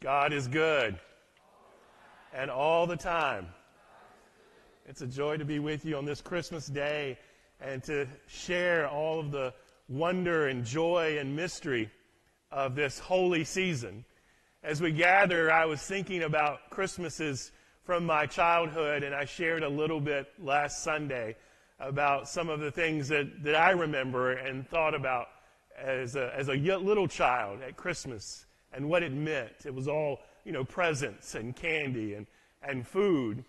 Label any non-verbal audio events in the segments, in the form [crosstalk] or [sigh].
God is good. And all the time. It's a joy to be with you on this Christmas day and to share all of the wonder and joy and mystery of this holy season. As we gather, I was thinking about Christmases from my childhood, and I shared a little bit last Sunday about some of the things that, that I remember and thought about as a, as a little child at Christmas and what it meant. It was all, you know, presents and candy and, and food.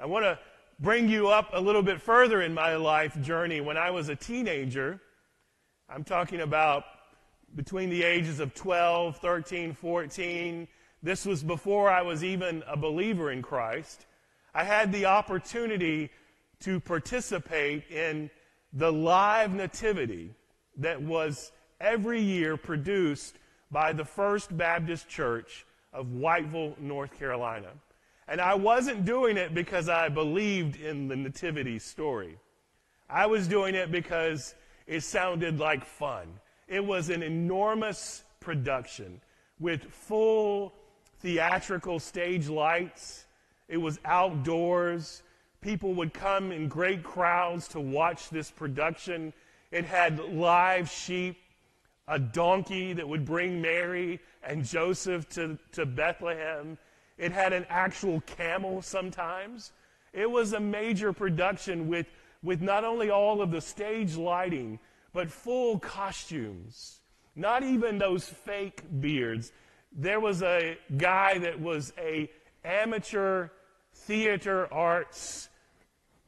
I want to bring you up a little bit further in my life journey. When I was a teenager, I'm talking about between the ages of 12, 13, 14. This was before I was even a believer in Christ. I had the opportunity to participate in the live nativity that was every year produced by the First Baptist Church of Whiteville, North Carolina. And I wasn't doing it because I believed in the nativity story. I was doing it because it sounded like fun. It was an enormous production with full theatrical stage lights. It was outdoors. People would come in great crowds to watch this production. It had live sheep a donkey that would bring Mary and Joseph to, to Bethlehem. It had an actual camel sometimes. It was a major production with, with not only all of the stage lighting, but full costumes. Not even those fake beards. There was a guy that was a amateur theater arts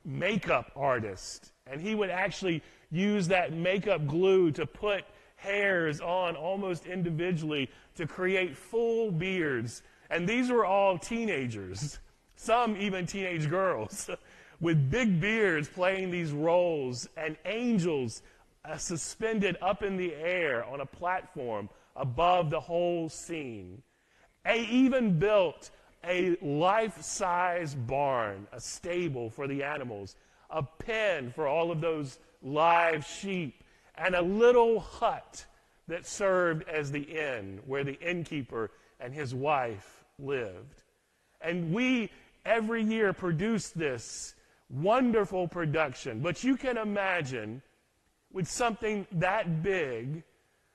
makeup artist, and he would actually use that makeup glue to put hairs on almost individually to create full beards. And these were all teenagers, some even teenage girls, [laughs] with big beards playing these roles, and angels uh, suspended up in the air on a platform above the whole scene. They even built a life size barn, a stable for the animals, a pen for all of those live sheep, and a little hut that served as the inn where the innkeeper and his wife lived. And we every year produce this wonderful production. But you can imagine with something that big,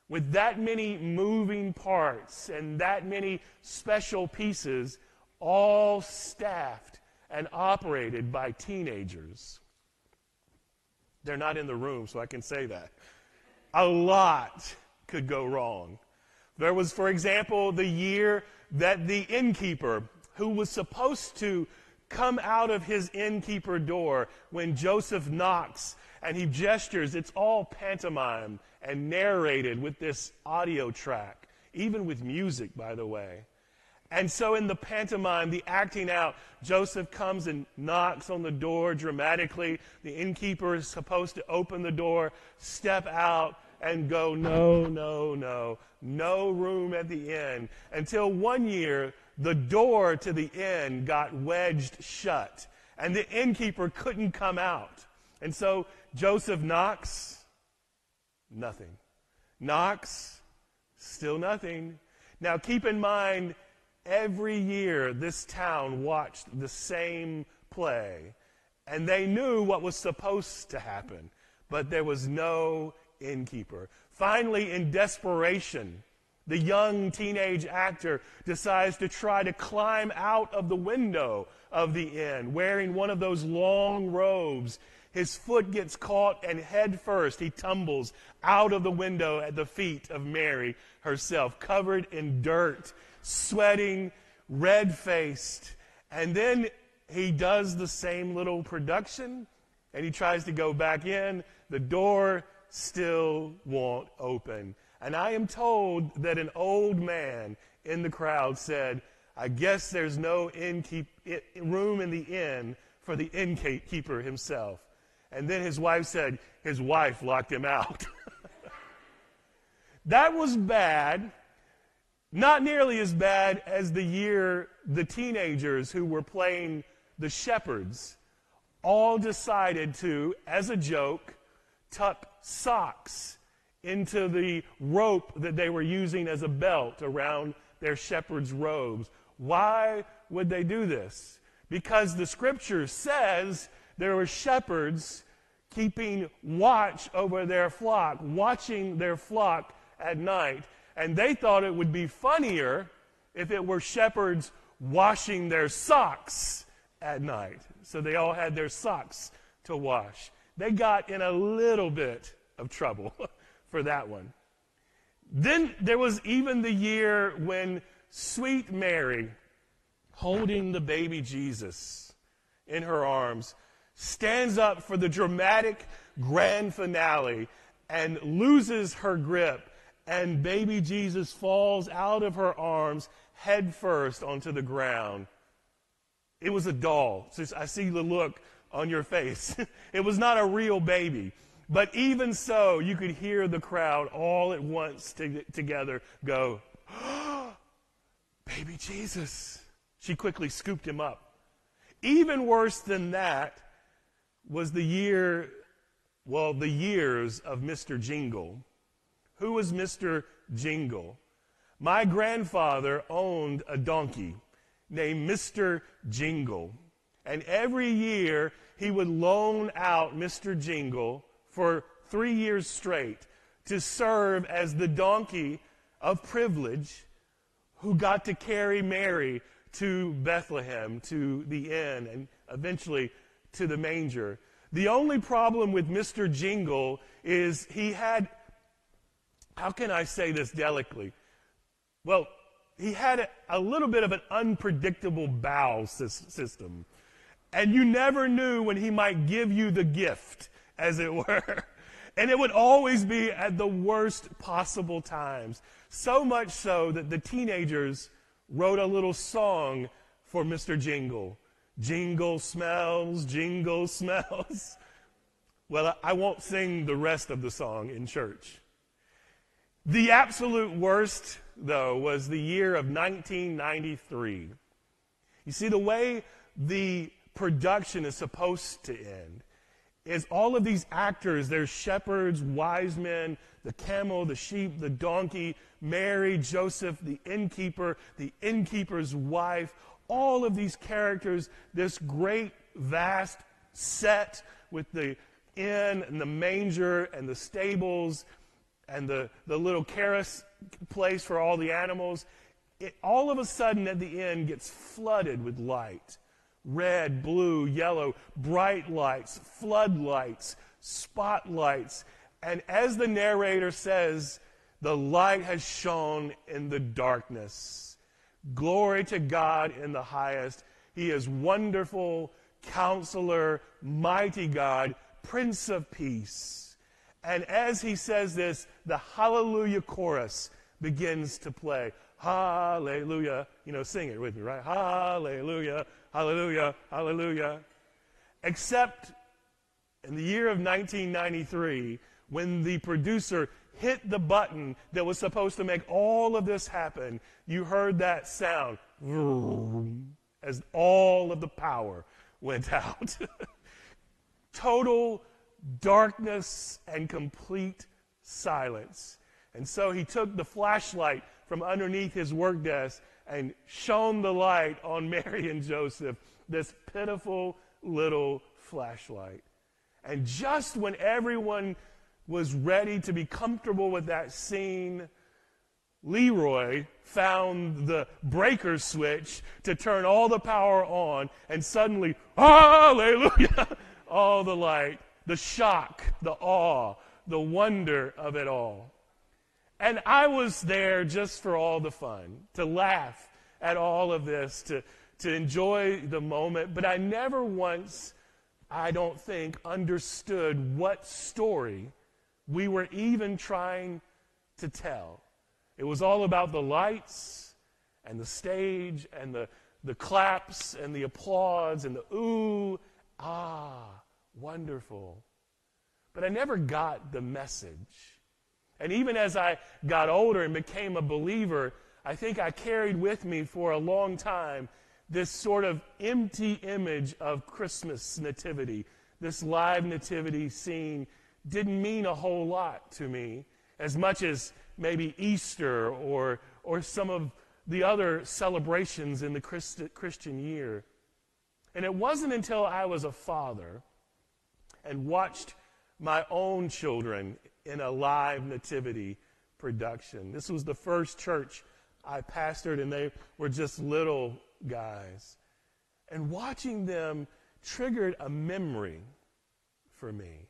with that many moving parts and that many special pieces, all staffed and operated by teenagers. They're not in the room, so I can say that. A lot could go wrong. There was, for example, the year that the innkeeper, who was supposed to come out of his innkeeper door when Joseph knocks and he gestures, it's all pantomime and narrated with this audio track, even with music, by the way. And so in the pantomime, the acting out, Joseph comes and knocks on the door dramatically. The innkeeper is supposed to open the door, step out, and go, no, no, no, no room at the inn. Until one year, the door to the inn got wedged shut, and the innkeeper couldn't come out. And so Joseph knocks, nothing. Knocks, still nothing. Now keep in mind, every year this town watched the same play, and they knew what was supposed to happen, but there was no innkeeper. Finally, in desperation, the young teenage actor decides to try to climb out of the window of the inn wearing one of those long robes. His foot gets caught, and head first, he tumbles out of the window at the feet of Mary herself, covered in dirt, sweating, red faced. And then he does the same little production, and he tries to go back in. The door still won't open. And I am told that an old man in the crowd said, I guess there's no innkeep, room in the inn for the innkeeper himself. And then his wife said his wife locked him out. [laughs] that was bad. Not nearly as bad as the year the teenagers who were playing the shepherds all decided to, as a joke, tuck socks into the rope that they were using as a belt around their shepherd's robes. Why would they do this? Because the scripture says there were shepherds keeping watch over their flock, watching their flock at night. And they thought it would be funnier if it were shepherds washing their socks at night. So they all had their socks to wash. They got in a little bit of trouble [laughs] for that one. Then there was even the year when sweet Mary, holding the baby Jesus in her arms, stands up for the dramatic grand finale and loses her grip, and baby Jesus falls out of her arms head first onto the ground. It was a doll. I see the look on your face. [laughs] it was not a real baby. But even so, you could hear the crowd all at once to, together go, [gasps] Baby Jesus. She quickly scooped him up. Even worse than that was the year, well, the years of Mr. Jingle. Who was Mr. Jingle? My grandfather owned a donkey named Mr. Jingle. And every year he would loan out Mr. Jingle for three years straight to serve as the donkey of privilege who got to carry Mary to Bethlehem, to the inn, and eventually to the manger. The only problem with Mr. Jingle is he had, how can I say this delicately? Well, he had a, little bit of an unpredictable bowel system. And you never knew when he might give you the gift, as it [laughs] were. And it would always be at the worst possible times. So much so that the teenagers wrote a little song for Mr. Jingle. Jingle smells, jingle [laughs] smells. Well, I won't sing the rest of the song in church. The absolute worst, though, was the year of 1993. You see, the way the production is supposed to end is all of these actors, there's shepherds, wise men, the camel, the sheep, the donkey, Mary, Joseph, the innkeeper, the innkeeper's wife, all of these characters, this great, vast set with the inn and the manger and the stables and the, the little carouse place for all the animals. It, all of a sudden at the end gets flooded with light red, blue, yellow, bright lights, floodlights, spotlights. And as the narrator says, the light has shone in the darkness. Glory to God in the highest. He is wonderful, counselor, mighty God, Prince of Peace. And as he says this, the Hallelujah chorus begins to play. Hallelujah. You know, sing it with me, right? Hallelujah, hallelujah, hallelujah. Except in the year of 1993, when the producer hit the button that was supposed to make all of this happen, you heard that sound as all of the power went [laughs] out. Total darkness and complete silence. And so he took the flashlight from underneath his work desk and shone the light on [laughs] Mary and Joseph, this pitiful little flashlight. And just when everyone was ready to be comfortable with that scene, Leroy found the breaker switch to turn all the power on, and suddenly, hallelujah, [laughs] all the light, the shock, the awe, the wonder of it all. And I was there just for all the fun, to laugh at all of this, to, to enjoy the moment. But I never once, I don't think, understood what story we were even trying to tell. It was all about the lights and the stage and the, the claps and the applause and the ooh, ah, wonderful. But I never got the message. And even as I got older and became a believer, I think I carried with me for a long time this sort of empty image of Christmas nativity. This live nativity scene didn't mean a whole lot to me, as much as maybe Easter or, or some of the other celebrations in the Christ- Christian year. And it wasn't until I was a father and watched my own children in a live nativity production. This was the first church I pastored, and they were just little guys. And watching them triggered a memory for me.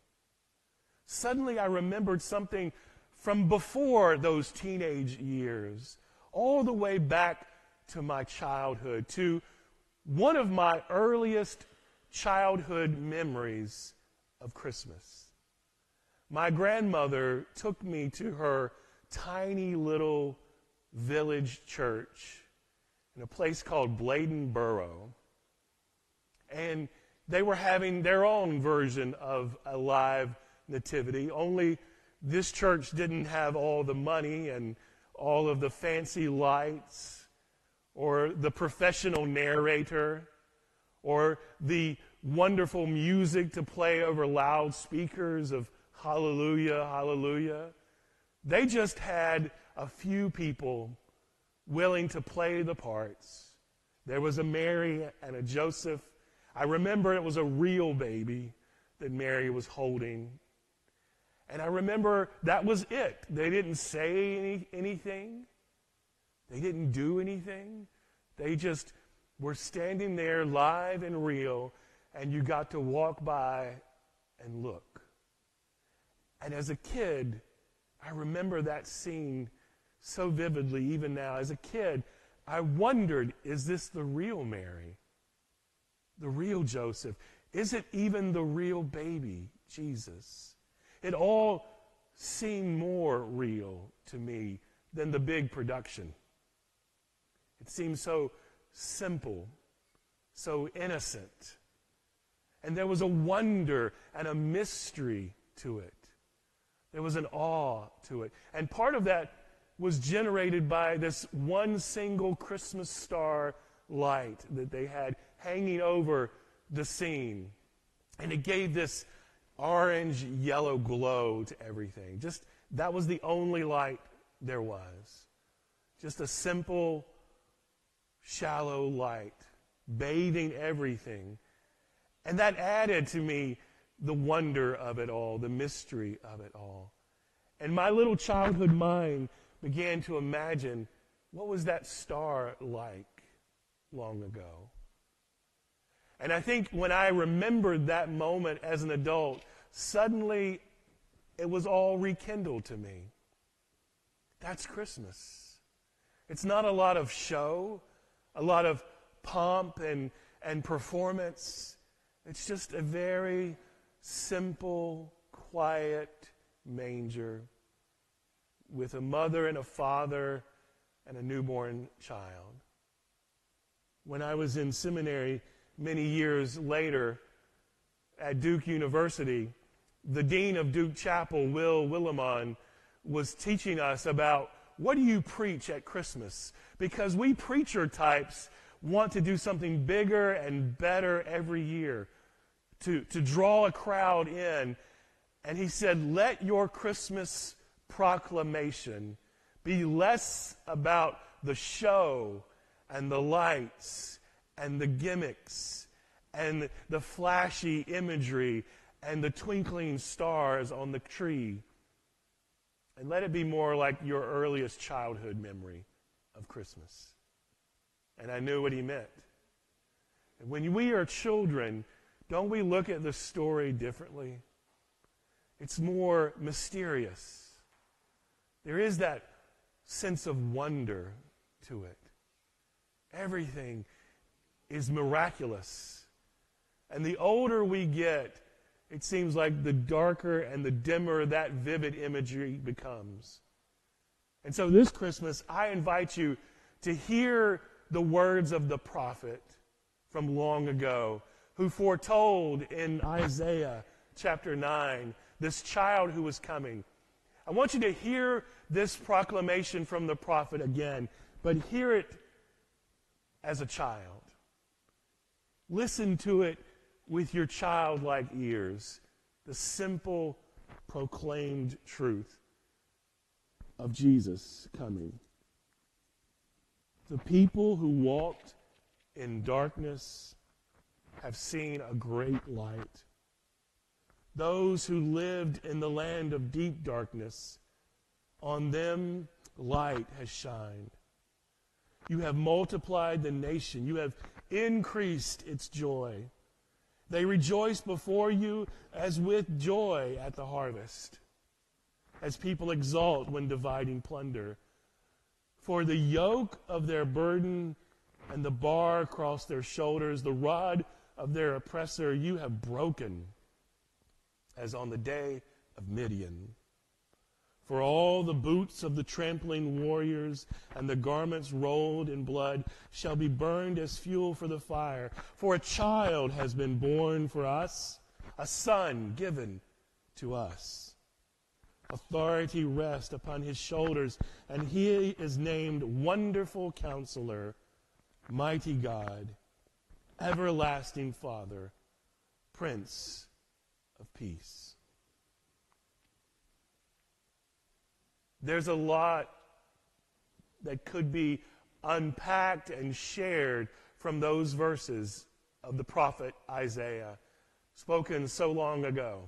Suddenly, I remembered something from before those teenage years, all the way back to my childhood, to one of my earliest childhood memories of Christmas. My grandmother took me to her tiny little village church in a place called Bladenboro. And they were having their own version of a live nativity, only this church didn't have all the money and all of the fancy lights or the professional narrator or the wonderful music to play over loudspeakers of hallelujah, hallelujah. They just had a few people willing to play the parts. There was a Mary and a Joseph. I remember it was a real baby that Mary was holding. And I remember that was it. They didn't say any, anything, they didn't do anything. They just were standing there live and real, and you got to walk by and look. And as a kid, I remember that scene so vividly, even now. As a kid, I wondered is this the real Mary? The real Joseph? Is it even the real baby, Jesus? It all seemed more real to me than the big production. It seemed so simple, so innocent. And there was a wonder and a mystery to it. There was an awe to it. And part of that was generated by this one single Christmas star light that they had hanging over the scene. And it gave this orange yellow glow to everything. Just that was the only light there was. Just a simple, shallow light bathing everything. And that added to me the wonder of it all, the mystery of it all. And my little childhood mind began to imagine what was that star like long ago? And I think when I remembered that moment as an adult, suddenly it was all rekindled to me. That's Christmas. It's not a lot of show, a lot of pomp and, and performance. It's just a very simple, quiet manger with a mother and a father and a newborn child. When I was in seminary many years later at Duke University, the dean of Duke Chapel, Will Willimon, was teaching us about what do you preach at Christmas? Because we preacher types want to do something bigger and better every year to, to draw a crowd in. And he said, let your Christmas proclamation be less about the show and the lights and the gimmicks and the flashy imagery and the twinkling stars on the tree. And let it be more like your earliest childhood memory of Christmas. And I knew what he meant. When we are children, don't we look at the story differently? It's more mysterious. There is that sense of wonder to it. Everything is miraculous. And the older we get, it seems like the darker and the dimmer that vivid imagery becomes. And so this Christmas, I invite you to hear the words of the prophet from long ago who foretold in Isaiah chapter 9 this child who was coming. I want you to hear this proclamation from the prophet again, but hear it as a child. Listen to it with your childlike ears. The simple, proclaimed truth of Jesus coming. The people who walked in darkness have seen a great light. Those who lived in the land of deep darkness, on them light has shined. You have multiplied the nation. You have increased its joy. They rejoice before you as with joy at the harvest, as people exult when dividing plunder. For the yoke of their burden and the bar across their shoulders, the rod of their oppressor, you have broken, as on the day of Midian. For all the boots of the trampling warriors and the garments rolled in blood shall be burned as fuel for the fire. For a child has been born for us, a son given to us. Authority rests upon his shoulders, and he is named Wonderful Counselor, Mighty God, Everlasting Father, Prince of Peace. There's a lot that could be unpacked and shared from those verses of the prophet Isaiah, spoken so long ago.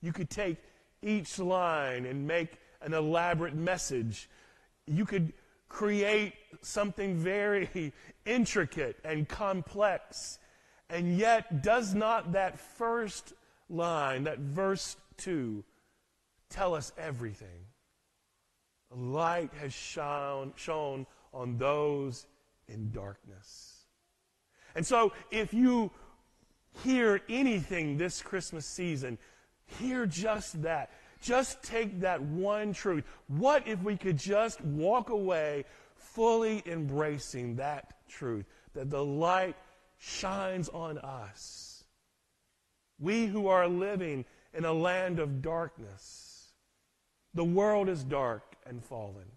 You could take each line and make an elaborate message. You could create something very [laughs] intricate and complex. And yet, does not that first line, that verse 2, tell us everything. A light has shone, shone on those in darkness. And so, if you hear anything this Christmas season, hear just that. Just take that one truth. What if we could just walk away fully embracing that truth? That the light shines on us. We who are living in a land of darkness the world is dark and fallen.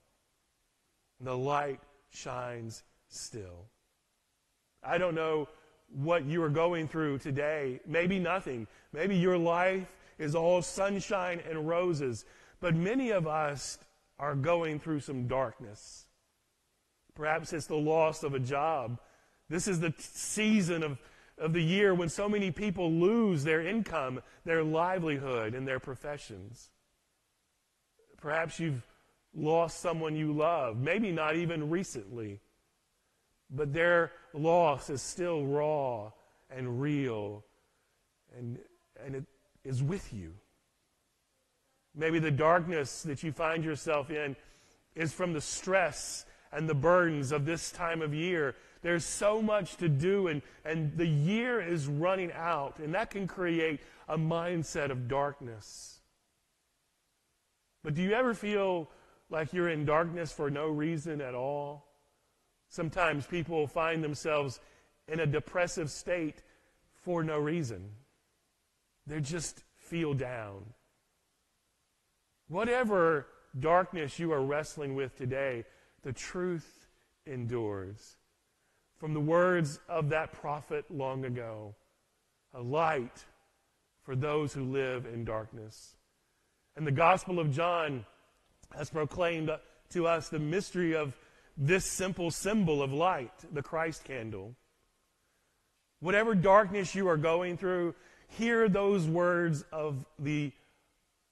The light shines still. I don't know what you are going through today. Maybe nothing. Maybe your life is all sunshine and roses. But many of us are going through some darkness. Perhaps it's the loss of a job. This is the season of, of the year when so many people lose their income, their livelihood, and their professions. Perhaps you've lost someone you love, maybe not even recently, but their loss is still raw and real and, and it is with you. Maybe the darkness that you find yourself in is from the stress and the burdens of this time of year. There's so much to do, and, and the year is running out, and that can create a mindset of darkness. But do you ever feel like you're in darkness for no reason at all? Sometimes people find themselves in a depressive state for no reason. They just feel down. Whatever darkness you are wrestling with today, the truth endures. From the words of that prophet long ago, a light for those who live in darkness. And the Gospel of John has proclaimed to us the mystery of this simple symbol of light, the Christ candle. Whatever darkness you are going through, hear those words of the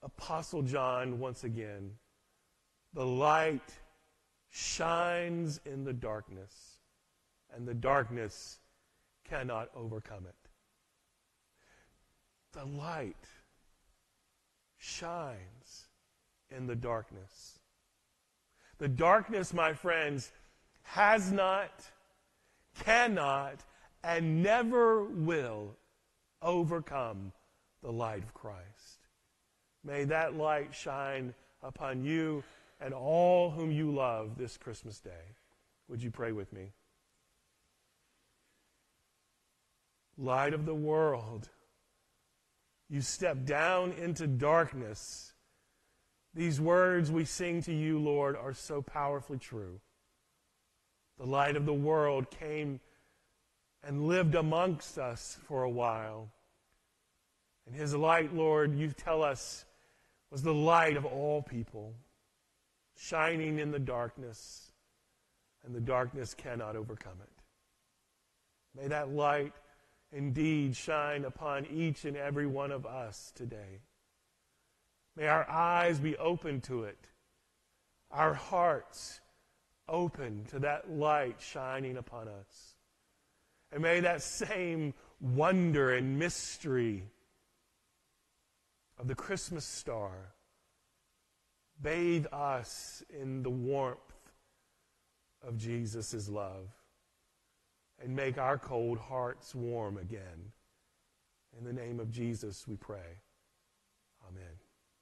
Apostle John once again. The light shines in the darkness, and the darkness cannot overcome it. The light shines in the darkness. The darkness, my friends, has not, cannot, and never will overcome the light of Christ. May that light shine upon you and all whom you love this Christmas day. Would you pray with me? Light of the world you step down into darkness. These words we sing to you, Lord, are so powerfully true. The light of the world came and lived amongst us for a while. And his light, Lord, you tell us, was the light of all people, shining in the darkness. and the darkness cannot overcome it. May that light indeed shine upon each and every one of us today. May our eyes be open to it, our hearts open to that light shining upon us. And may that same wonder and mystery of the Christmas star bathe us in the warmth of Jesus' love and make our cold hearts warm again. In the name of Jesus, we pray. Amen.